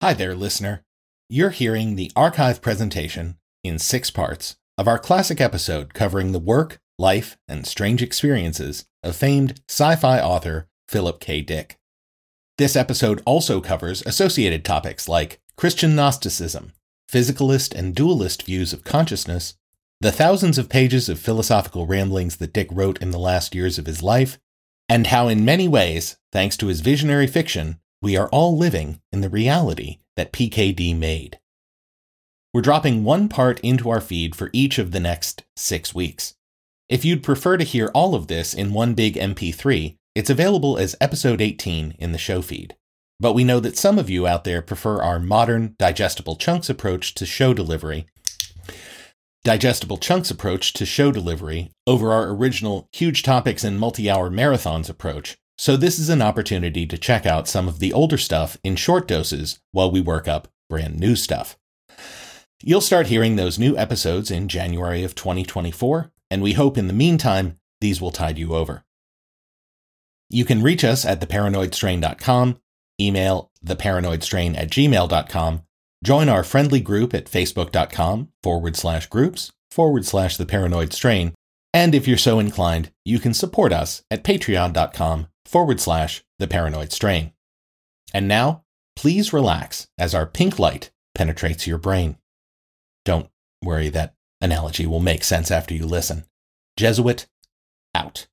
Hi there, listener. You're hearing the archive presentation in six parts of our classic episode covering the work, life, and strange experiences of famed sci fi author Philip K. Dick. This episode also covers associated topics like Christian Gnosticism, physicalist and dualist views of consciousness, the thousands of pages of philosophical ramblings that Dick wrote in the last years of his life, and how, in many ways, thanks to his visionary fiction, we are all living in the reality that PKD made. We're dropping one part into our feed for each of the next six weeks. If you'd prefer to hear all of this in one big MP3, it's available as episode 18 in the show feed. But we know that some of you out there prefer our modern, digestible chunks approach to show delivery. Digestible chunks approach to show delivery over our original huge topics and multi hour marathons approach, so this is an opportunity to check out some of the older stuff in short doses while we work up brand new stuff. You'll start hearing those new episodes in January of 2024, and we hope in the meantime these will tide you over. You can reach us at theparanoidstrain.com, email theparanoidstrain at gmail.com, join our friendly group at facebook.com forward slash groups forward slash the and if you're so inclined, you can support us at patreon.com forward slash the paranoid strain. And now, please relax as our pink light penetrates your brain. Don't worry, that analogy will make sense after you listen. Jesuit, out.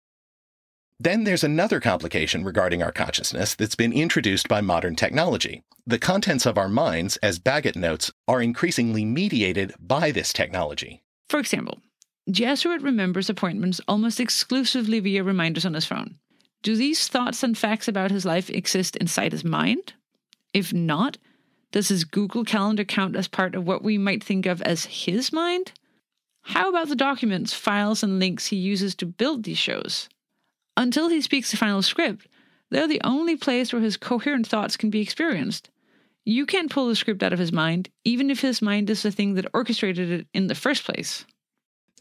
Then there's another complication regarding our consciousness that's been introduced by modern technology. The contents of our minds, as Baggett notes, are increasingly mediated by this technology. For example, Jesuit remembers appointments almost exclusively via reminders on his phone. Do these thoughts and facts about his life exist inside his mind? If not, does his Google Calendar count as part of what we might think of as his mind? How about the documents, files, and links he uses to build these shows? Until he speaks the final script, they're the only place where his coherent thoughts can be experienced. You can't pull the script out of his mind, even if his mind is the thing that orchestrated it in the first place.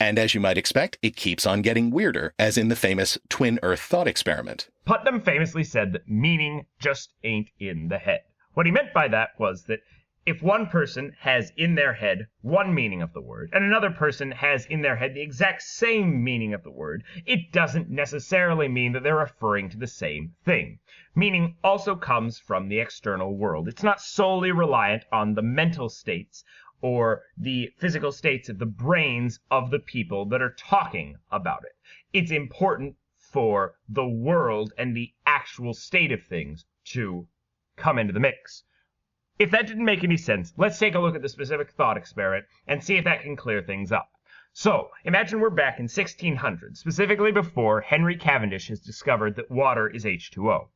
And as you might expect, it keeps on getting weirder, as in the famous twin Earth thought experiment. Putnam famously said that meaning just ain't in the head. What he meant by that was that if one person has in their head one meaning of the word and another person has in their head the exact same meaning of the word, it doesn't necessarily mean that they're referring to the same thing. Meaning also comes from the external world. It's not solely reliant on the mental states or the physical states of the brains of the people that are talking about it. It's important for the world and the actual state of things to come into the mix. If that didn't make any sense, let's take a look at the specific thought experiment and see if that can clear things up. So, imagine we're back in 1600, specifically before Henry Cavendish has discovered that water is H2O.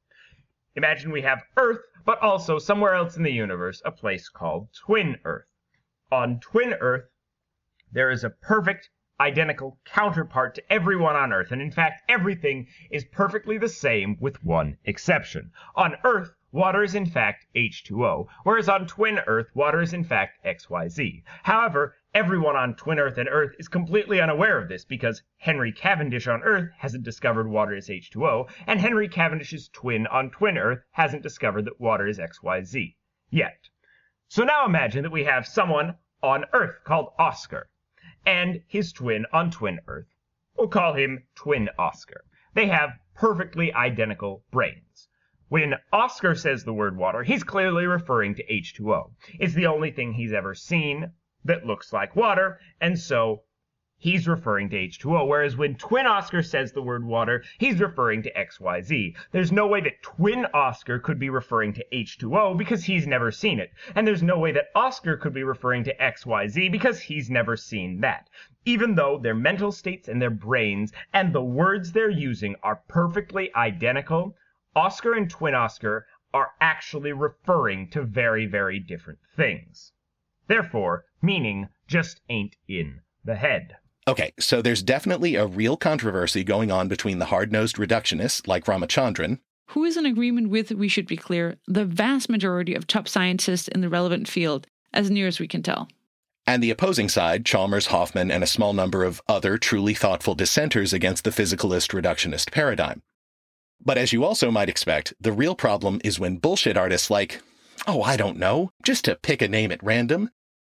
Imagine we have Earth, but also somewhere else in the universe, a place called Twin Earth on Twin Earth, there is a perfect, identical counterpart to everyone on Earth. And in fact, everything is perfectly the same with one exception. On Earth, water is in fact H2O, whereas on Twin Earth, water is in fact XYZ. However, everyone on Twin Earth and Earth is completely unaware of this because Henry Cavendish on Earth hasn't discovered water is H2O, and Henry Cavendish's twin on Twin Earth hasn't discovered that water is XYZ yet. So now imagine that we have someone on Earth called Oscar, and his twin on Twin Earth. We'll call him Twin Oscar. They have perfectly identical brains. When Oscar says the word water, he's clearly referring to H2O. It's the only thing he's ever seen that looks like water, and so he's referring to H2O. Whereas when Twin Oscar says the word water, he's referring to XYZ. There's no way that Twin Oscar could be referring to H2O because he's never seen it. And there's no way that Oscar could be referring to XYZ because he's never seen that. Even though their mental states and their brains and the words they're using are perfectly identical, Oscar and Twin Oscar are actually referring to very, very different things. Therefore, meaning just ain't in the head. Okay, so there's definitely a real controversy going on between the hard nosed reductionists like Ramachandran, who is in agreement with, we should be clear, the vast majority of top scientists in the relevant field, as near as we can tell. And the opposing side, Chalmers, Hoffman, and a small number of other truly thoughtful dissenters against the physicalist reductionist paradigm. But as you also might expect, the real problem is when bullshit artists like, oh, I don't know, just to pick a name at random,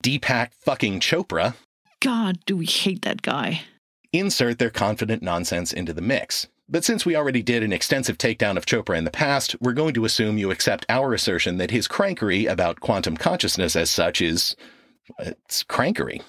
Deepak fucking Chopra. God, do we hate that guy. Insert their confident nonsense into the mix. But since we already did an extensive takedown of Chopra in the past, we're going to assume you accept our assertion that his crankery about quantum consciousness as such is. it's crankery.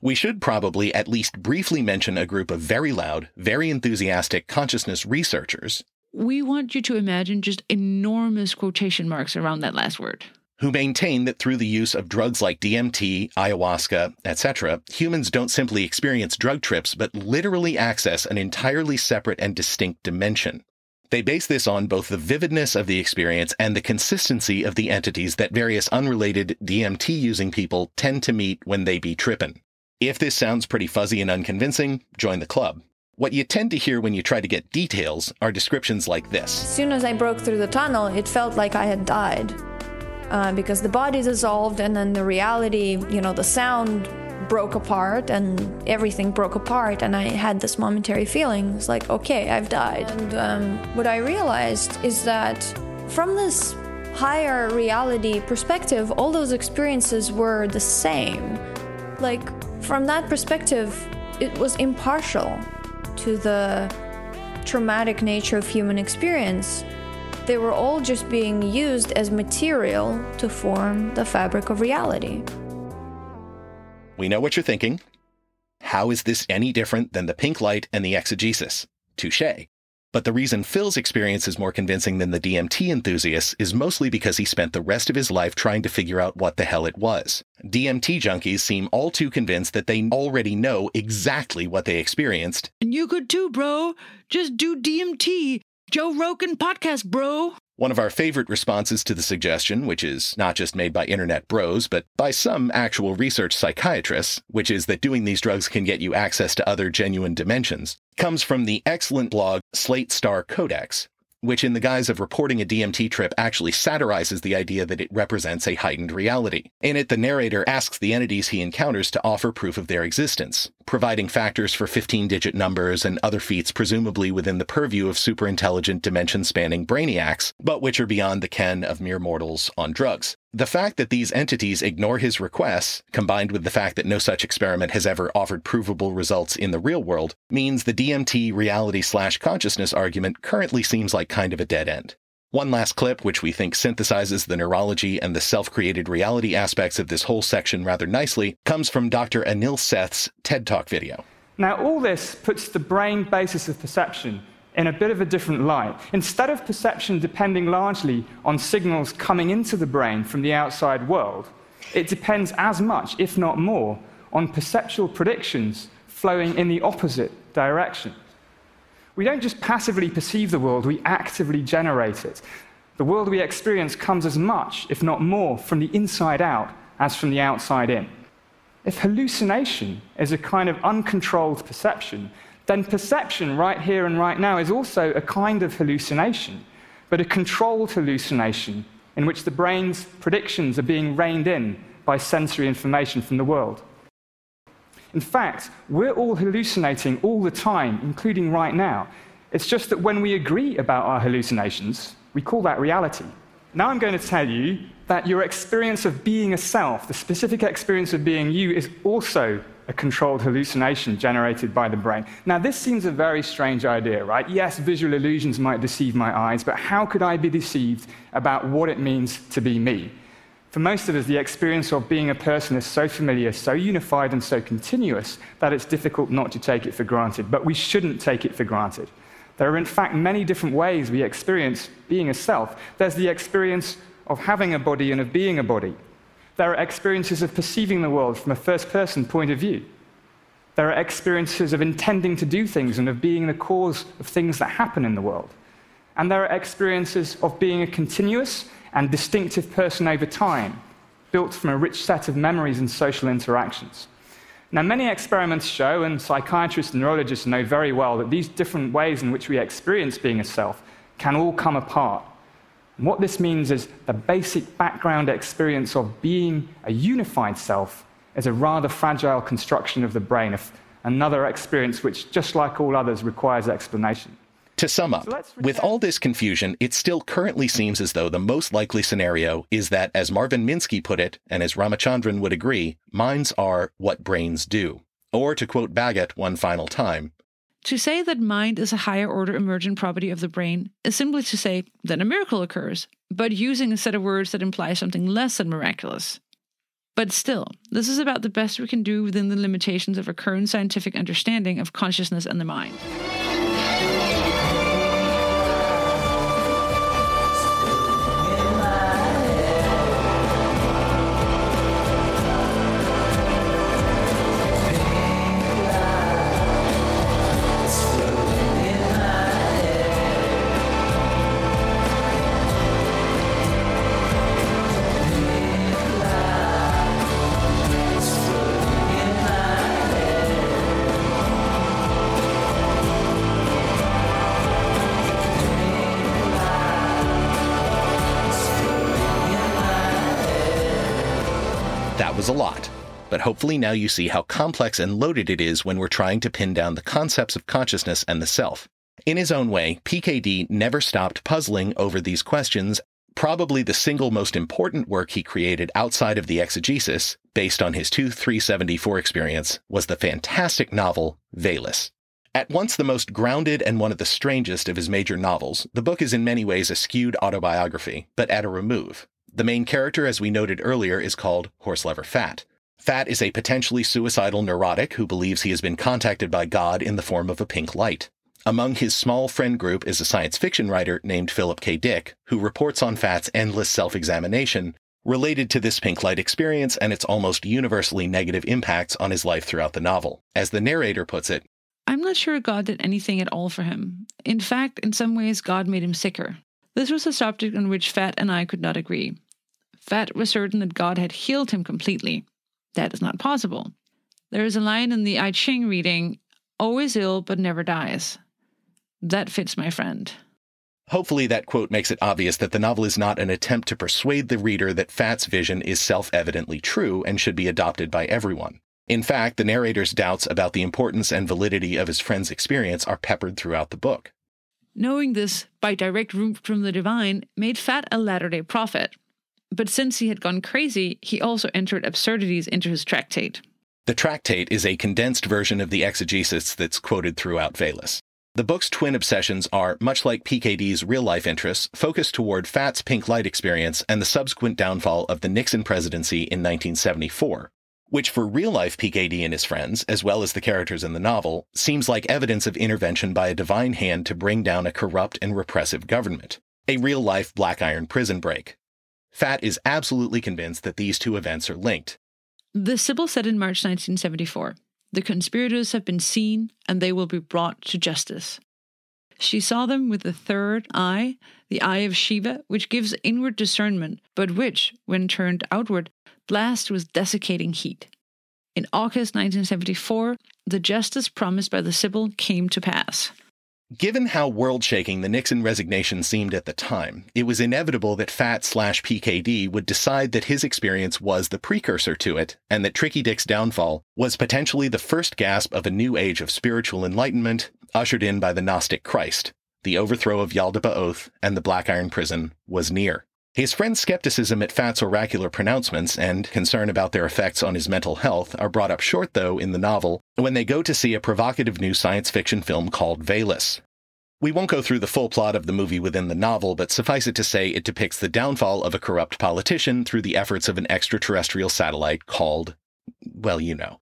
We should probably at least briefly mention a group of very loud, very enthusiastic consciousness researchers. We want you to imagine just enormous quotation marks around that last word who maintain that through the use of drugs like DMT, ayahuasca, etc., humans don't simply experience drug trips, but literally access an entirely separate and distinct dimension. They base this on both the vividness of the experience and the consistency of the entities that various unrelated DMT using people tend to meet when they be trippin'. If this sounds pretty fuzzy and unconvincing, join the club. What you tend to hear when you try to get details are descriptions like this. As soon as I broke through the tunnel, it felt like I had died uh, because the body dissolved and then the reality, you know, the sound broke apart and everything broke apart and I had this momentary feeling. It's like, okay, I've died. And um, what I realized is that from this higher reality perspective, all those experiences were the same. Like, from that perspective, it was impartial to the traumatic nature of human experience. They were all just being used as material to form the fabric of reality. We know what you're thinking. How is this any different than the pink light and the exegesis? Touche. But the reason Phil's experience is more convincing than the DMT enthusiasts is mostly because he spent the rest of his life trying to figure out what the hell it was. DMT junkies seem all too convinced that they already know exactly what they experienced. And you could too, bro. Just do DMT. Joe Rogan podcast, bro. One of our favorite responses to the suggestion, which is not just made by internet bros, but by some actual research psychiatrists, which is that doing these drugs can get you access to other genuine dimensions, comes from the excellent blog Slate Star Codex, which in the guise of reporting a DMT trip actually satirizes the idea that it represents a heightened reality. In it, the narrator asks the entities he encounters to offer proof of their existence, providing factors for 15 digit numbers and other feats presumably within the purview of superintelligent dimension spanning brainiacs, but which are beyond the ken of mere mortals on drugs. The fact that these entities ignore his requests, combined with the fact that no such experiment has ever offered provable results in the real world, means the DMT reality slash consciousness argument currently seems like kind of a dead end. One last clip, which we think synthesizes the neurology and the self created reality aspects of this whole section rather nicely, comes from Dr. Anil Seth's TED Talk video. Now, all this puts the brain basis of perception in a bit of a different light. Instead of perception depending largely on signals coming into the brain from the outside world, it depends as much, if not more, on perceptual predictions flowing in the opposite direction. We don't just passively perceive the world, we actively generate it. The world we experience comes as much, if not more, from the inside out as from the outside in. If hallucination is a kind of uncontrolled perception, then perception right here and right now is also a kind of hallucination, but a controlled hallucination in which the brain's predictions are being reined in by sensory information from the world. In fact, we're all hallucinating all the time, including right now. It's just that when we agree about our hallucinations, we call that reality. Now I'm going to tell you that your experience of being a self, the specific experience of being you, is also a controlled hallucination generated by the brain. Now, this seems a very strange idea, right? Yes, visual illusions might deceive my eyes, but how could I be deceived about what it means to be me? For most of us, the experience of being a person is so familiar, so unified, and so continuous that it's difficult not to take it for granted. But we shouldn't take it for granted. There are, in fact, many different ways we experience being a self. There's the experience of having a body and of being a body. There are experiences of perceiving the world from a first person point of view. There are experiences of intending to do things and of being the cause of things that happen in the world. and there are experiences of being a continuous and distinctive person over time, built from a rich set of memories and social interactions. Now, many experiments show, and psychiatrists and neurologists know very well, that these different ways in which we experience being a self can all come apart. And what this means is the basic background experience of being a unified self is a rather fragile construction of the brain, another experience which, just like all others, requires explanation. To sum up, so with all this confusion, it still currently seems as though the most likely scenario is that, as Marvin Minsky put it, and as Ramachandran would agree, minds are what brains do. Or to quote Baggett one final time, to say that mind is a higher order emergent property of the brain is simply to say that a miracle occurs, but using a set of words that imply something less than miraculous. But still, this is about the best we can do within the limitations of our current scientific understanding of consciousness and the mind. Was a lot, but hopefully now you see how complex and loaded it is when we're trying to pin down the concepts of consciousness and the self. In his own way, PKD never stopped puzzling over these questions. Probably the single most important work he created outside of the exegesis, based on his 2374 experience, was the fantastic novel Valis. At once the most grounded and one of the strangest of his major novels, the book is in many ways a skewed autobiography, but at a remove. The main character, as we noted earlier, is called Horselover Fat. Fat is a potentially suicidal neurotic who believes he has been contacted by God in the form of a pink light. Among his small friend group is a science fiction writer named Philip K. Dick, who reports on Fat's endless self examination related to this pink light experience and its almost universally negative impacts on his life throughout the novel. As the narrator puts it, I'm not sure God did anything at all for him. In fact, in some ways, God made him sicker. This was a subject on which Fat and I could not agree. Fat was certain that God had healed him completely. That is not possible. There is a line in the I Ching reading, always ill but never dies. That fits my friend. Hopefully, that quote makes it obvious that the novel is not an attempt to persuade the reader that Fat's vision is self evidently true and should be adopted by everyone. In fact, the narrator's doubts about the importance and validity of his friend's experience are peppered throughout the book. Knowing this by direct route from the divine made Fat a latter day prophet. But since he had gone crazy, he also entered absurdities into his tractate. The tractate is a condensed version of the exegesis that's quoted throughout Valis. The book's twin obsessions are, much like PKD's real life interests, focused toward Fat's pink light experience and the subsequent downfall of the Nixon presidency in 1974, which for real life PKD and his friends, as well as the characters in the novel, seems like evidence of intervention by a divine hand to bring down a corrupt and repressive government. A real life black iron prison break. Fat is absolutely convinced that these two events are linked. The Sibyl said in March 1974 The conspirators have been seen and they will be brought to justice. She saw them with the third eye, the eye of Shiva, which gives inward discernment, but which, when turned outward, blasts with desiccating heat. In August 1974, the justice promised by the Sibyl came to pass. Given how world shaking the Nixon resignation seemed at the time, it was inevitable that Fat slash PKD would decide that his experience was the precursor to it, and that Tricky Dick's downfall was potentially the first gasp of a new age of spiritual enlightenment ushered in by the Gnostic Christ. The overthrow of Yaldabaoth and the Black Iron Prison was near. His friend's skepticism at Fat's oracular pronouncements and concern about their effects on his mental health are brought up short, though, in the novel when they go to see a provocative new science fiction film called Valis. We won't go through the full plot of the movie within the novel, but suffice it to say it depicts the downfall of a corrupt politician through the efforts of an extraterrestrial satellite called, well, you know.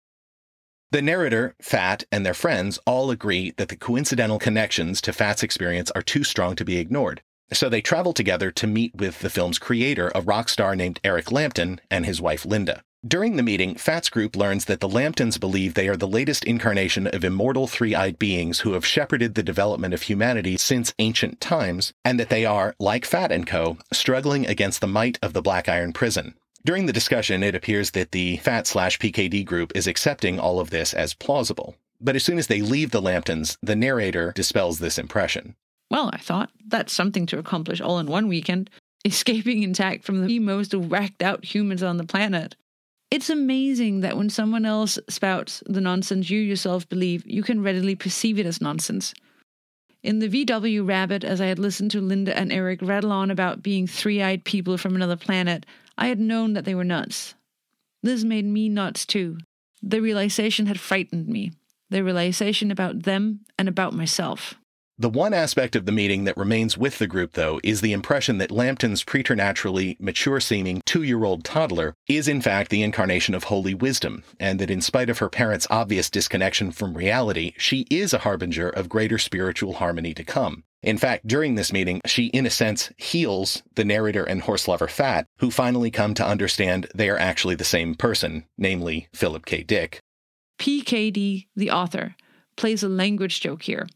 The narrator, Fat, and their friends all agree that the coincidental connections to Fat's experience are too strong to be ignored. So they travel together to meet with the film's creator, a rock star named Eric Lampton, and his wife Linda. During the meeting, Fat's group learns that the Lamptons believe they are the latest incarnation of immortal three eyed beings who have shepherded the development of humanity since ancient times, and that they are, like Fat and Co., struggling against the might of the Black Iron Prison. During the discussion, it appears that the Fat slash PKD group is accepting all of this as plausible. But as soon as they leave the Lamptons, the narrator dispels this impression. Well, I thought that's something to accomplish all in one weekend, escaping intact from the most whacked out humans on the planet. It's amazing that when someone else spouts the nonsense you yourself believe, you can readily perceive it as nonsense. In the VW Rabbit, as I had listened to Linda and Eric rattle on about being three eyed people from another planet, I had known that they were nuts. This made me nuts too. The realization had frightened me. The realization about them and about myself. The one aspect of the meeting that remains with the group, though, is the impression that Lampton's preternaturally mature seeming two year old toddler is in fact the incarnation of holy wisdom, and that in spite of her parents' obvious disconnection from reality, she is a harbinger of greater spiritual harmony to come. In fact, during this meeting, she, in a sense, heals the narrator and horse lover Fat, who finally come to understand they are actually the same person, namely Philip K. Dick. PKD, the author, plays a language joke here.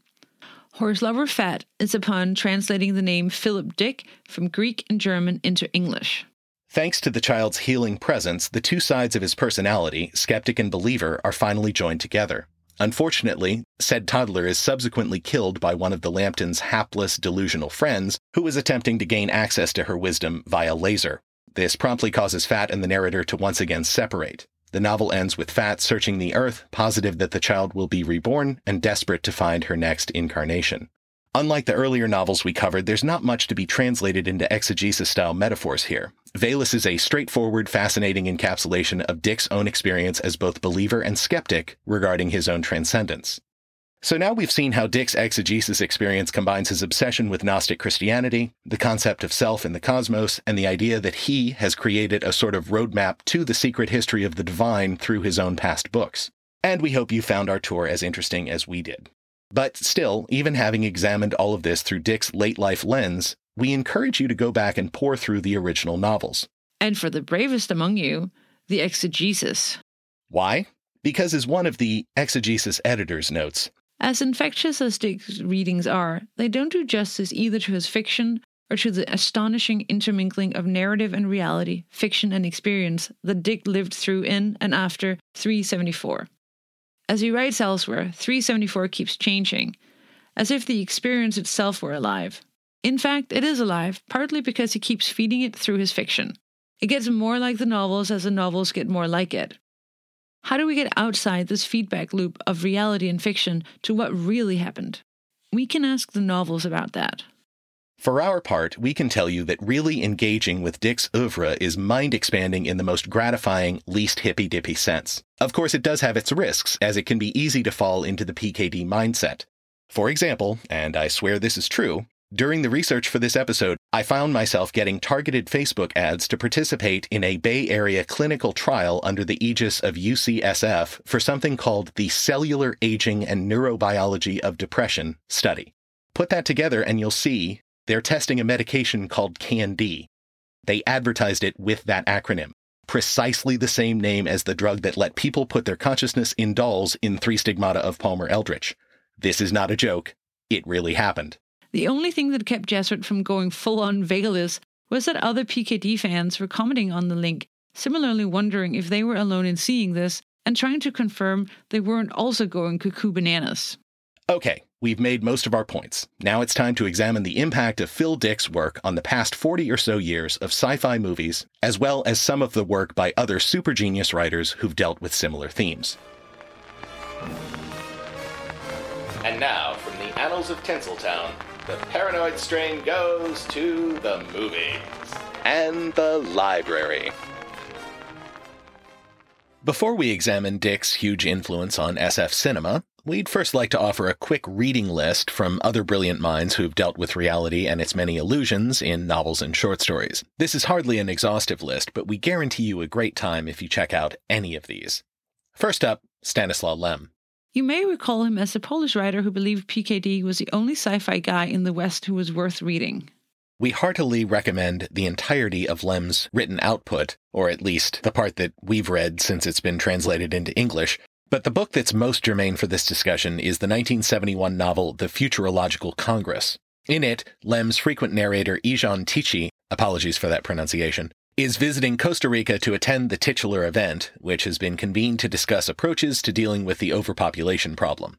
Horse lover Fat is upon translating the name Philip Dick from Greek and German into English. Thanks to the child's healing presence, the two sides of his personality, skeptic and believer, are finally joined together. Unfortunately, said toddler is subsequently killed by one of the Lamptons' hapless, delusional friends who is attempting to gain access to her wisdom via laser. This promptly causes Fat and the narrator to once again separate. The novel ends with Fat searching the earth, positive that the child will be reborn and desperate to find her next incarnation. Unlike the earlier novels we covered, there's not much to be translated into exegesis style metaphors here. Valis is a straightforward, fascinating encapsulation of Dick's own experience as both believer and skeptic regarding his own transcendence. So now we've seen how Dick's exegesis experience combines his obsession with Gnostic Christianity, the concept of self in the cosmos, and the idea that he has created a sort of roadmap to the secret history of the divine through his own past books. And we hope you found our tour as interesting as we did. But still, even having examined all of this through Dick's late life lens, we encourage you to go back and pore through the original novels. And for the bravest among you, the exegesis. Why? Because, as one of the exegesis editor's notes, as infectious as Dick's readings are, they don't do justice either to his fiction or to the astonishing intermingling of narrative and reality, fiction and experience that Dick lived through in and after 374. As he writes elsewhere, 374 keeps changing, as if the experience itself were alive. In fact, it is alive, partly because he keeps feeding it through his fiction. It gets more like the novels as the novels get more like it. How do we get outside this feedback loop of reality and fiction to what really happened? We can ask the novels about that. For our part, we can tell you that really engaging with Dick's oeuvre is mind expanding in the most gratifying, least hippy dippy sense. Of course, it does have its risks, as it can be easy to fall into the PKD mindset. For example, and I swear this is true, during the research for this episode, I found myself getting targeted Facebook ads to participate in a Bay Area clinical trial under the aegis of UCSF for something called the Cellular Aging and Neurobiology of Depression study. Put that together and you'll see they're testing a medication called Can-D. They advertised it with that acronym, precisely the same name as the drug that let people put their consciousness in dolls in Three Stigmata of Palmer Eldritch. This is not a joke. It really happened. The only thing that kept Jesuit from going full on Valis was that other PKD fans were commenting on the link, similarly wondering if they were alone in seeing this and trying to confirm they weren't also going cuckoo bananas. Okay, we've made most of our points. Now it's time to examine the impact of Phil Dick's work on the past 40 or so years of sci fi movies, as well as some of the work by other super genius writers who've dealt with similar themes. And now, from the annals of Tinseltown, the paranoid strain goes to the movies and the library. Before we examine Dick's huge influence on SF cinema, we'd first like to offer a quick reading list from other brilliant minds who've dealt with reality and its many illusions in novels and short stories. This is hardly an exhaustive list, but we guarantee you a great time if you check out any of these. First up, Stanislaw Lem. You may recall him as a Polish writer who believed PKD was the only sci fi guy in the West who was worth reading. We heartily recommend the entirety of Lem's written output, or at least the part that we've read since it's been translated into English. But the book that's most germane for this discussion is the 1971 novel The Futurological Congress. In it, Lem's frequent narrator Ijon Tichy, apologies for that pronunciation, is visiting Costa Rica to attend the titular event, which has been convened to discuss approaches to dealing with the overpopulation problem.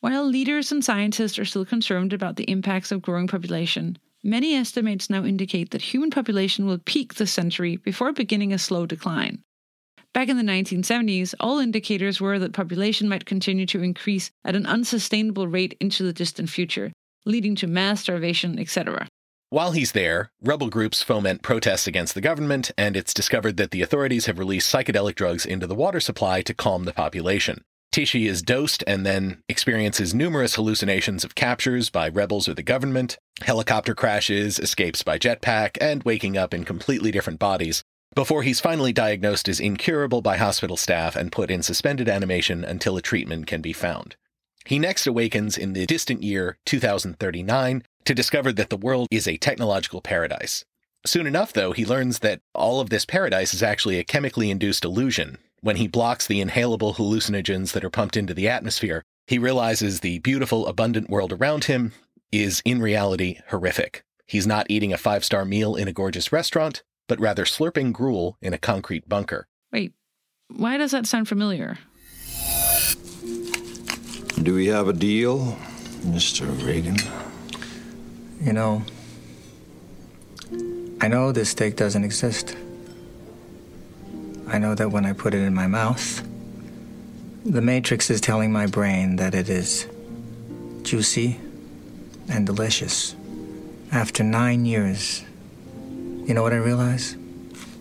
While leaders and scientists are still concerned about the impacts of growing population, Many estimates now indicate that human population will peak this century before beginning a slow decline. Back in the 1970s, all indicators were that population might continue to increase at an unsustainable rate into the distant future, leading to mass starvation, etc. While he's there, rebel groups foment protests against the government, and it's discovered that the authorities have released psychedelic drugs into the water supply to calm the population. Tichy is dosed and then experiences numerous hallucinations of captures by rebels or the government, helicopter crashes, escapes by jetpack, and waking up in completely different bodies, before he's finally diagnosed as incurable by hospital staff and put in suspended animation until a treatment can be found. He next awakens in the distant year 2039 to discover that the world is a technological paradise. Soon enough, though, he learns that all of this paradise is actually a chemically induced illusion, when he blocks the inhalable hallucinogens that are pumped into the atmosphere, he realizes the beautiful, abundant world around him is in reality horrific. He's not eating a five star meal in a gorgeous restaurant, but rather slurping gruel in a concrete bunker. Wait, why does that sound familiar? Do we have a deal, Mr. Reagan? You know, I know this steak doesn't exist. I know that when I put it in my mouth, the Matrix is telling my brain that it is juicy and delicious. After nine years, you know what I realize?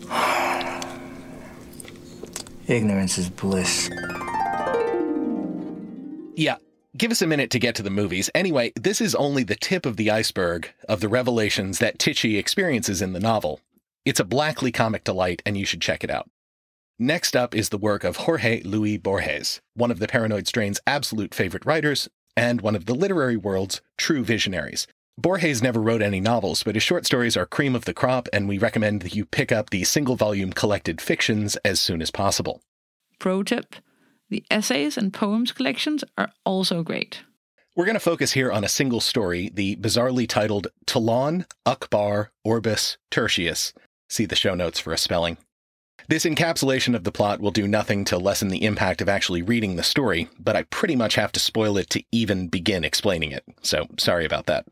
Ignorance is bliss. Yeah, give us a minute to get to the movies. Anyway, this is only the tip of the iceberg of the revelations that Tichy experiences in the novel. It's a blackly comic delight, and you should check it out. Next up is the work of Jorge Luis Borges, one of the Paranoid Strain's absolute favorite writers and one of the literary world's true visionaries. Borges never wrote any novels, but his short stories are cream of the crop, and we recommend that you pick up the single volume collected fictions as soon as possible. Pro tip the essays and poems collections are also great. We're going to focus here on a single story, the bizarrely titled Tlon, Uqbar, Orbis Tertius. See the show notes for a spelling. This encapsulation of the plot will do nothing to lessen the impact of actually reading the story, but I pretty much have to spoil it to even begin explaining it, so sorry about that.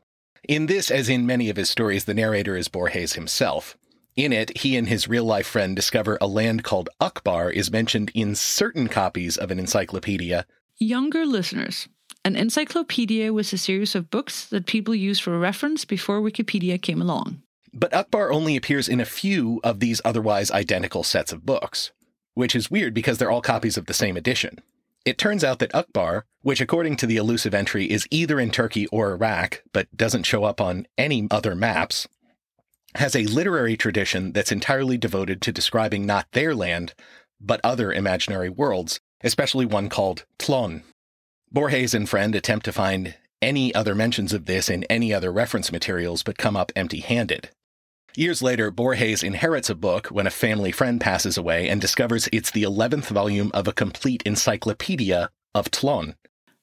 In this, as in many of his stories, the narrator is Borges himself. In it, he and his real life friend discover a land called Uqbar is mentioned in certain copies of an encyclopedia. Younger listeners, an encyclopedia was a series of books that people used for reference before Wikipedia came along. But Uqbar only appears in a few of these otherwise identical sets of books, which is weird because they're all copies of the same edition. It turns out that Uqbar, which according to the elusive entry is either in Turkey or Iraq, but doesn't show up on any other maps, has a literary tradition that's entirely devoted to describing not their land, but other imaginary worlds, especially one called Tlon. Borges and friend attempt to find any other mentions of this in any other reference materials, but come up empty handed. Years later, Borges inherits a book when a family friend passes away and discovers it's the 11th volume of a complete encyclopedia of Tlon.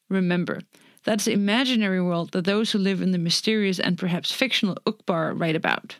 Remember, that's the imaginary world that those who live in the mysterious and perhaps fictional Uqbar write about.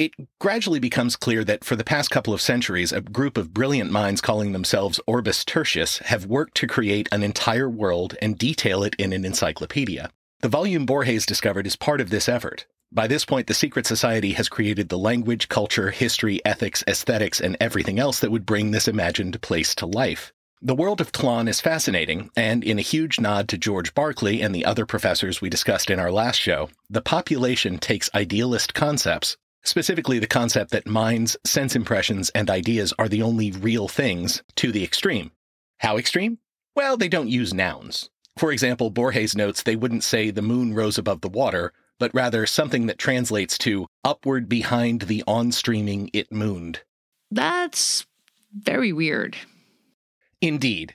It gradually becomes clear that for the past couple of centuries, a group of brilliant minds calling themselves Orbis Tertius have worked to create an entire world and detail it in an encyclopedia. The volume Borges discovered is part of this effort, by this point, the secret society has created the language, culture, history, ethics, aesthetics, and everything else that would bring this imagined place to life. The world of Tlon is fascinating, and in a huge nod to George Berkeley and the other professors we discussed in our last show, the population takes idealist concepts, specifically the concept that minds, sense impressions, and ideas are the only real things, to the extreme. How extreme? Well, they don't use nouns. For example, Borges notes they wouldn't say the moon rose above the water, but rather something that translates to upward behind the on streaming it mooned. That's very weird. Indeed.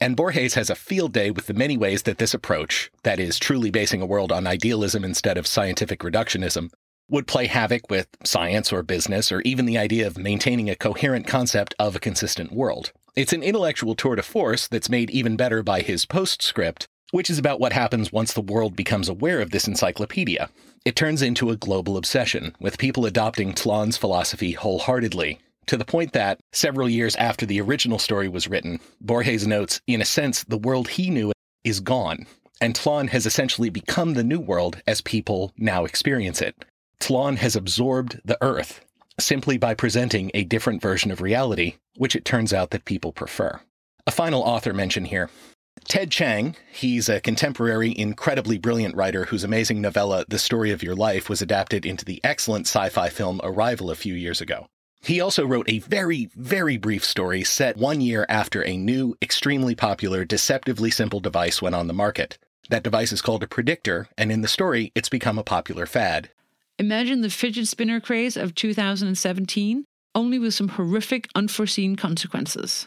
And Borges has a field day with the many ways that this approach, that is, truly basing a world on idealism instead of scientific reductionism, would play havoc with science or business or even the idea of maintaining a coherent concept of a consistent world. It's an intellectual tour de force that's made even better by his postscript, which is about what happens once the world becomes aware of this encyclopedia. It turns into a global obsession, with people adopting Tlon's philosophy wholeheartedly, to the point that, several years after the original story was written, Borges notes, in a sense, the world he knew is gone, and Tlon has essentially become the new world as people now experience it. Tlon has absorbed the Earth simply by presenting a different version of reality, which it turns out that people prefer. A final author mention here. Ted Chiang, he's a contemporary, incredibly brilliant writer whose amazing novella, The Story of Your Life, was adapted into the excellent sci fi film Arrival a few years ago. He also wrote a very, very brief story set one year after a new, extremely popular, deceptively simple device went on the market. That device is called a predictor, and in the story, it's become a popular fad. Imagine the fidget spinner craze of 2017, only with some horrific, unforeseen consequences.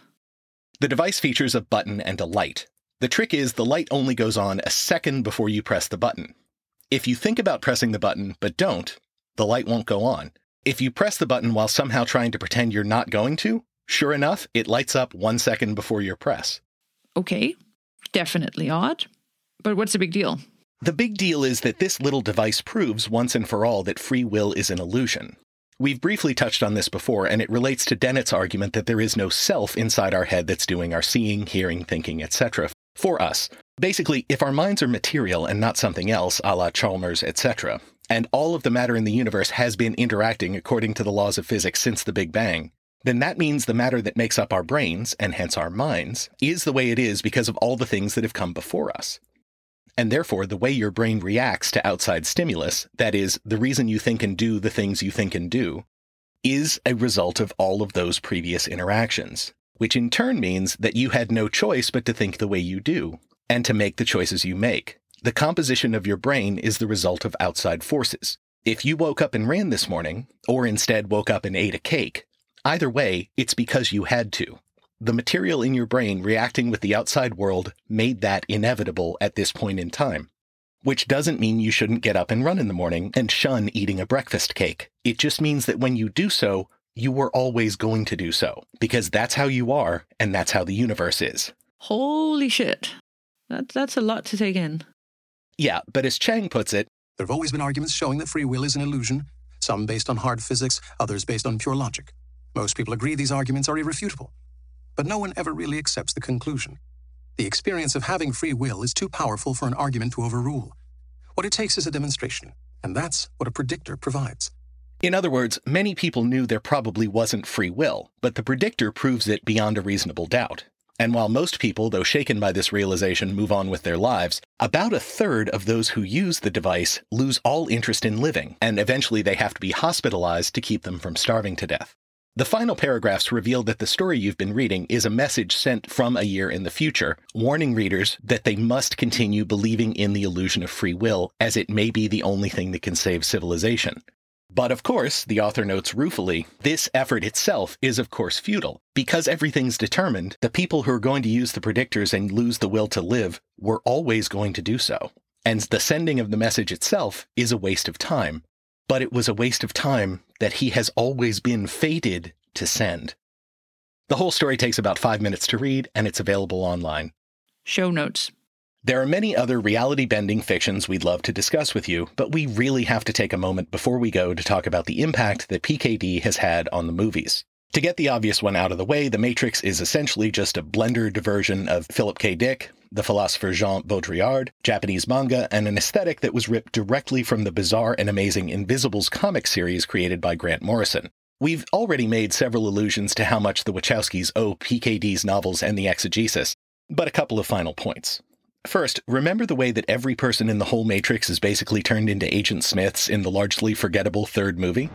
The device features a button and a light. The trick is the light only goes on a second before you press the button. If you think about pressing the button but don't, the light won't go on. If you press the button while somehow trying to pretend you're not going to, sure enough, it lights up one second before your press. Okay, definitely odd. But what's the big deal? The big deal is that this little device proves once and for all that free will is an illusion. We've briefly touched on this before, and it relates to Dennett's argument that there is no self inside our head that's doing our seeing, hearing, thinking, etc. for us. Basically, if our minds are material and not something else, a la Chalmers, etc., and all of the matter in the universe has been interacting according to the laws of physics since the Big Bang, then that means the matter that makes up our brains, and hence our minds, is the way it is because of all the things that have come before us. And therefore, the way your brain reacts to outside stimulus, that is, the reason you think and do the things you think and do, is a result of all of those previous interactions, which in turn means that you had no choice but to think the way you do and to make the choices you make. The composition of your brain is the result of outside forces. If you woke up and ran this morning, or instead woke up and ate a cake, either way, it's because you had to the material in your brain reacting with the outside world made that inevitable at this point in time. Which doesn't mean you shouldn't get up and run in the morning and shun eating a breakfast cake. It just means that when you do so, you were always going to do so, because that's how you are, and that's how the universe is. Holy shit. That, that's a lot to take in. Yeah, but as Chiang puts it, there have always been arguments showing that free will is an illusion, some based on hard physics, others based on pure logic. Most people agree these arguments are irrefutable but no one ever really accepts the conclusion. The experience of having free will is too powerful for an argument to overrule. What it takes is a demonstration, and that's what a predictor provides. In other words, many people knew there probably wasn't free will, but the predictor proves it beyond a reasonable doubt. And while most people, though shaken by this realization, move on with their lives, about a third of those who use the device lose all interest in living, and eventually they have to be hospitalized to keep them from starving to death. The final paragraphs reveal that the story you've been reading is a message sent from a year in the future, warning readers that they must continue believing in the illusion of free will, as it may be the only thing that can save civilization. But of course, the author notes ruefully, this effort itself is of course futile. Because everything's determined, the people who are going to use the predictors and lose the will to live were always going to do so. And the sending of the message itself is a waste of time, but it was a waste of time that he has always been fated to send. The whole story takes about five minutes to read, and it's available online. Show notes. There are many other reality bending fictions we'd love to discuss with you, but we really have to take a moment before we go to talk about the impact that PKD has had on the movies. To get the obvious one out of the way, The Matrix is essentially just a blender diversion of Philip K. Dick, the philosopher Jean Baudrillard, Japanese manga, and an aesthetic that was ripped directly from the bizarre and amazing Invisibles comic series created by Grant Morrison. We've already made several allusions to how much the Wachowskis owe PKD's novels and the exegesis, but a couple of final points. First, remember the way that every person in the whole Matrix is basically turned into Agent Smiths in the largely forgettable third movie?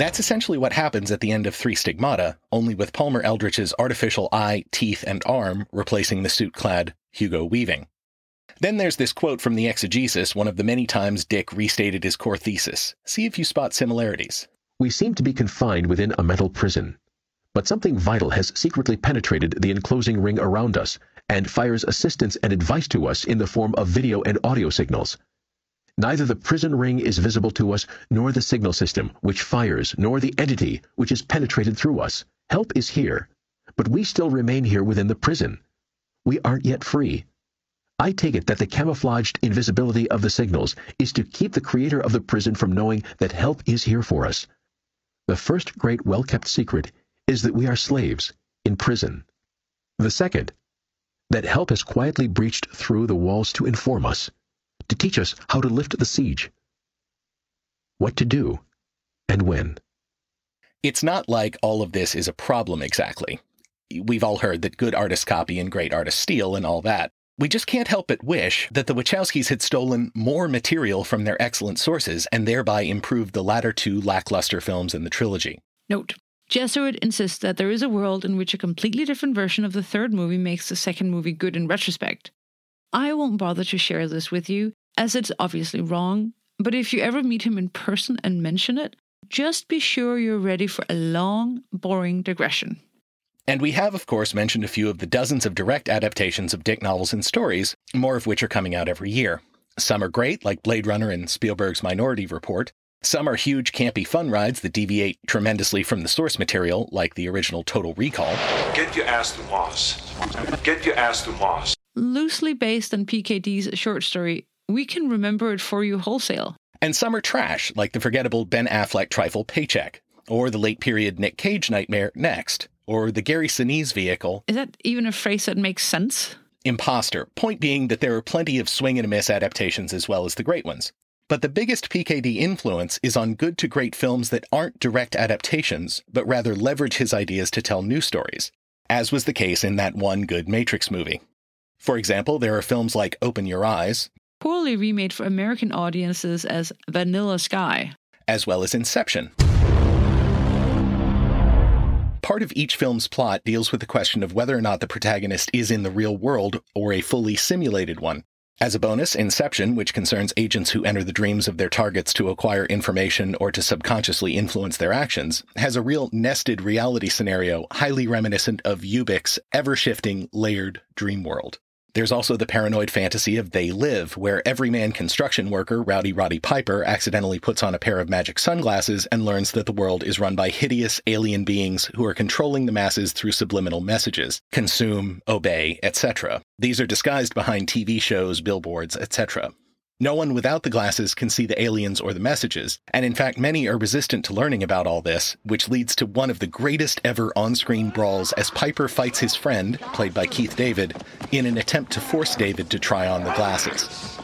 That's essentially what happens at the end of Three Stigmata, only with Palmer Eldritch's artificial eye, teeth, and arm replacing the suit clad Hugo Weaving. Then there's this quote from the exegesis, one of the many times Dick restated his core thesis. See if you spot similarities. We seem to be confined within a mental prison. But something vital has secretly penetrated the enclosing ring around us and fires assistance and advice to us in the form of video and audio signals. Neither the prison ring is visible to us, nor the signal system, which fires, nor the entity, which is penetrated through us. Help is here, but we still remain here within the prison. We aren't yet free. I take it that the camouflaged invisibility of the signals is to keep the creator of the prison from knowing that help is here for us. The first great well-kept secret is that we are slaves in prison. The second, that help has quietly breached through the walls to inform us, to teach us how to lift the siege, what to do, and when. It's not like all of this is a problem exactly. We've all heard that good artists copy and great artists steal and all that. We just can't help but wish that the Wachowskis had stolen more material from their excellent sources and thereby improved the latter two lackluster films in the trilogy. Note Jesuit insists that there is a world in which a completely different version of the third movie makes the second movie good in retrospect. I won't bother to share this with you, as it's obviously wrong, but if you ever meet him in person and mention it, just be sure you're ready for a long, boring digression. And we have, of course, mentioned a few of the dozens of direct adaptations of Dick novels and stories, more of which are coming out every year. Some are great, like Blade Runner and Spielberg's Minority Report. Some are huge, campy fun rides that deviate tremendously from the source material, like the original Total Recall. Get your ass to Mars. Get your ass to Mars. Loosely based on PKD's short story, we can remember it for you wholesale. And some are trash, like the forgettable Ben Affleck trifle Paycheck, or the late period Nick Cage nightmare Next or the Gary Sinise vehicle. Is that even a phrase that makes sense? Impostor. Point being that there are plenty of swing and miss adaptations as well as the great ones. But the biggest PKD influence is on good to great films that aren't direct adaptations, but rather leverage his ideas to tell new stories, as was the case in that one good Matrix movie. For example, there are films like Open Your Eyes, poorly remade for American audiences as Vanilla Sky, as well as Inception part of each film's plot deals with the question of whether or not the protagonist is in the real world or a fully simulated one. As a bonus, Inception, which concerns agents who enter the dreams of their targets to acquire information or to subconsciously influence their actions, has a real nested reality scenario highly reminiscent of Ubik's ever shifting, layered dream world. There's also the paranoid fantasy of They Live, where everyman construction worker Rowdy Roddy Piper accidentally puts on a pair of magic sunglasses and learns that the world is run by hideous alien beings who are controlling the masses through subliminal messages consume, obey, etc. These are disguised behind TV shows, billboards, etc. No one without the glasses can see the aliens or the messages, and in fact, many are resistant to learning about all this, which leads to one of the greatest ever on screen brawls as Piper fights his friend, played by Keith David, in an attempt to force David to try on the glasses.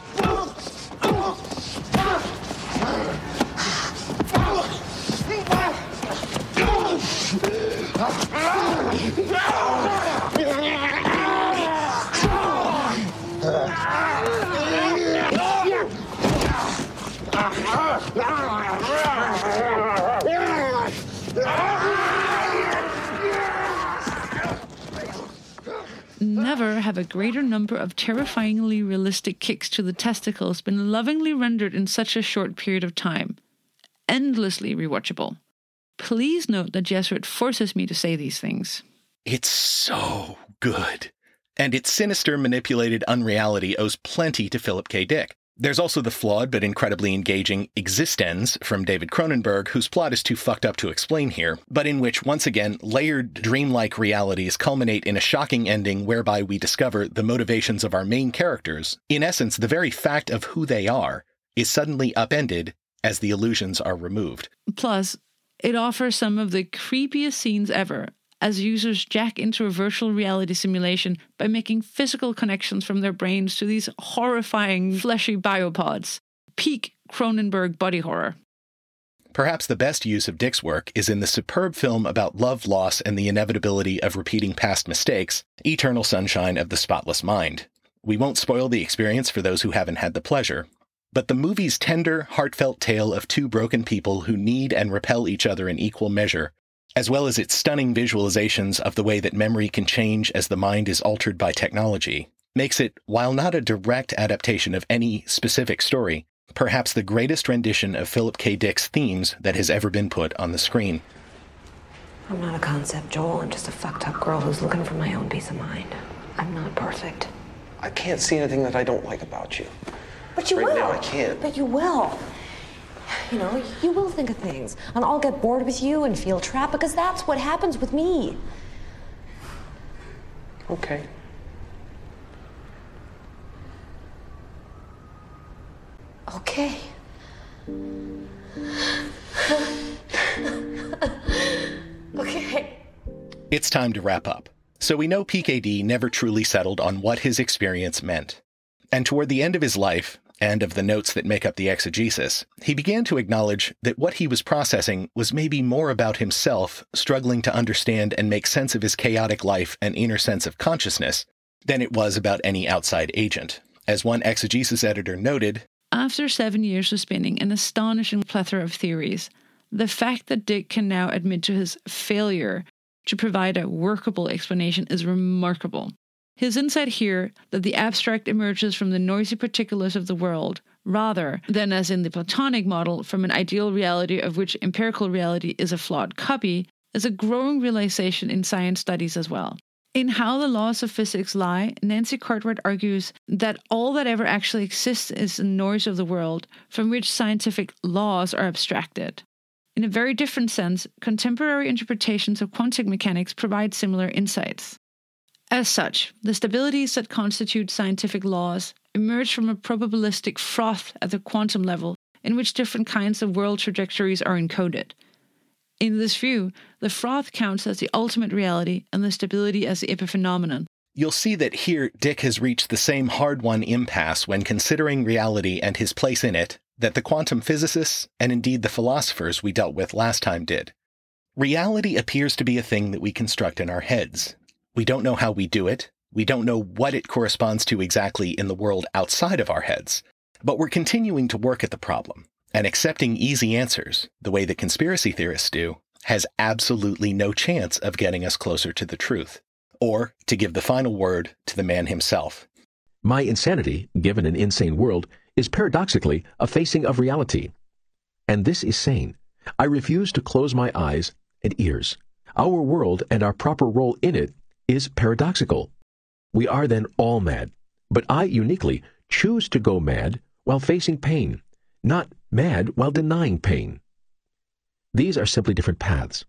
Have a greater number of terrifyingly realistic kicks to the testicles been lovingly rendered in such a short period of time. Endlessly rewatchable. Please note that Jesuit forces me to say these things. It's so good. And its sinister, manipulated unreality owes plenty to Philip K. Dick. There's also the flawed but incredibly engaging eXistenZ from David Cronenberg, whose plot is too fucked up to explain here, but in which, once again, layered dreamlike realities culminate in a shocking ending whereby we discover the motivations of our main characters. In essence, the very fact of who they are is suddenly upended as the illusions are removed. Plus, it offers some of the creepiest scenes ever, as users jack into a virtual reality simulation by making physical connections from their brains to these horrifying fleshy biopods. Peak Cronenberg body horror. Perhaps the best use of Dick's work is in the superb film about love, loss, and the inevitability of repeating past mistakes, Eternal Sunshine of the Spotless Mind. We won't spoil the experience for those who haven't had the pleasure, but the movie's tender, heartfelt tale of two broken people who need and repel each other in equal measure as well as its stunning visualizations of the way that memory can change as the mind is altered by technology, makes it, while not a direct adaptation of any specific story, perhaps the greatest rendition of Philip K. Dick's themes that has ever been put on the screen. I'm not a concept, Joel. I'm just a fucked up girl who's looking for my own peace of mind. I'm not perfect. I can't see anything that I don't like about you. But you right will. now, I can't. But you will. You know, you will think of things. And I'll get bored with you and feel trapped because that's what happens with me. Okay. Okay. okay. It's time to wrap up. So we know PKD never truly settled on what his experience meant. And toward the end of his life, and of the notes that make up the exegesis, he began to acknowledge that what he was processing was maybe more about himself struggling to understand and make sense of his chaotic life and inner sense of consciousness than it was about any outside agent. As one exegesis editor noted, After seven years of spinning an astonishing plethora of theories, the fact that Dick can now admit to his failure to provide a workable explanation is remarkable. His insight here that the abstract emerges from the noisy particulars of the world, rather than as in the Platonic model from an ideal reality of which empirical reality is a flawed copy, is a growing realization in science studies as well. In How the Laws of Physics Lie, Nancy Cartwright argues that all that ever actually exists is the noise of the world from which scientific laws are abstracted. In a very different sense, contemporary interpretations of quantum mechanics provide similar insights. As such, the stabilities that constitute scientific laws emerge from a probabilistic froth at the quantum level in which different kinds of world trajectories are encoded. In this view, the froth counts as the ultimate reality and the stability as the epiphenomenon. You'll see that here Dick has reached the same hard won impasse when considering reality and his place in it that the quantum physicists, and indeed the philosophers we dealt with last time, did. Reality appears to be a thing that we construct in our heads. We don't know how we do it. We don't know what it corresponds to exactly in the world outside of our heads. But we're continuing to work at the problem, and accepting easy answers, the way that conspiracy theorists do, has absolutely no chance of getting us closer to the truth. Or, to give the final word to the man himself. My insanity, given an insane world, is paradoxically a facing of reality. And this is sane. I refuse to close my eyes and ears. Our world and our proper role in it is paradoxical. We are then all mad, but I uniquely choose to go mad while facing pain, not mad while denying pain. These are simply different paths,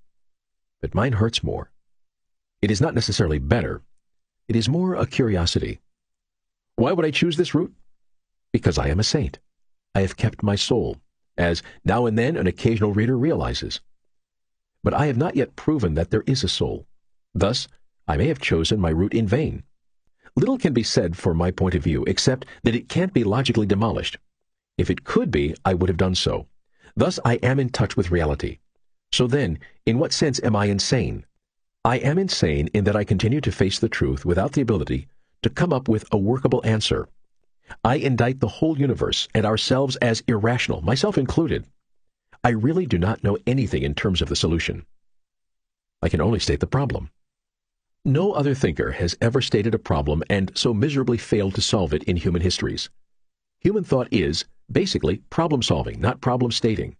but mine hurts more. It is not necessarily better. It is more a curiosity. Why would I choose this route? Because I am a saint. I have kept my soul, as now and then an occasional reader realizes. But I have not yet proven that there is a soul. Thus, I may have chosen my route in vain. Little can be said for my point of view, except that it can't be logically demolished. If it could be, I would have done so. Thus, I am in touch with reality. So then, in what sense am I insane? I am insane in that I continue to face the truth without the ability to come up with a workable answer. I indict the whole universe and ourselves as irrational, myself included. I really do not know anything in terms of the solution. I can only state the problem. No other thinker has ever stated a problem and so miserably failed to solve it in human histories. Human thought is, basically, problem solving, not problem stating.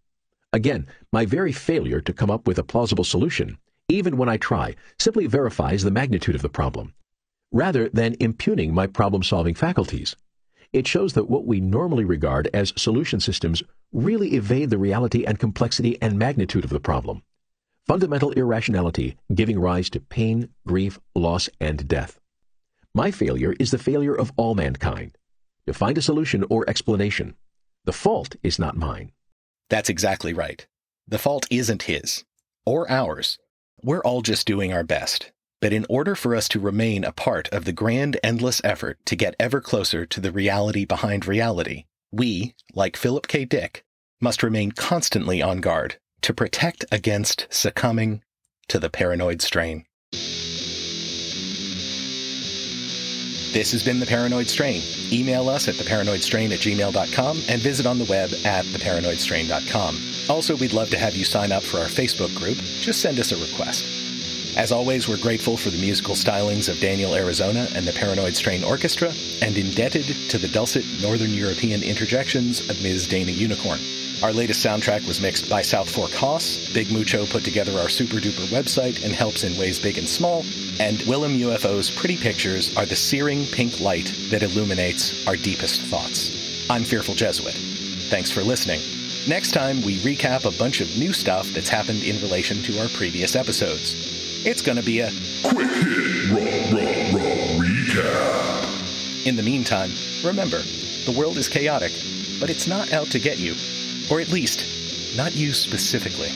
Again, my very failure to come up with a plausible solution, even when I try, simply verifies the magnitude of the problem, rather than impugning my problem solving faculties. It shows that what we normally regard as solution systems really evade the reality and complexity and magnitude of the problem. Fundamental irrationality giving rise to pain, grief, loss, and death. My failure is the failure of all mankind to find a solution or explanation. The fault is not mine. That's exactly right. The fault isn't his or ours. We're all just doing our best. But in order for us to remain a part of the grand, endless effort to get ever closer to the reality behind reality, we, like Philip K. Dick, must remain constantly on guard to protect against succumbing to the paranoid strain. This has been The Paranoid Strain. Email us at theparanoidstrain at gmail.com and visit on the web at theparanoidstrain.com. Also, we'd love to have you sign up for our Facebook group. Just send us a request. As always, we're grateful for the musical stylings of Daniel Arizona and the Paranoid Strain Orchestra, and indebted to the dulcet Northern European interjections of Ms. Dana Unicorn. Our latest soundtrack was mixed by South Fork Haas. Big Mucho put together our super duper website and helps in ways big and small. And Willem UFO's pretty pictures are the searing pink light that illuminates our deepest thoughts. I'm Fearful Jesuit. Thanks for listening. Next time, we recap a bunch of new stuff that's happened in relation to our previous episodes. It's gonna be a quick hit, raw, raw, raw recap. In the meantime, remember, the world is chaotic, but it's not out to get you. Or at least, not you specifically.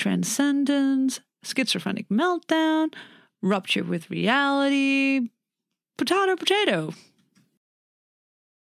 Transcendence, schizophrenic meltdown, rupture with reality, potato, potato.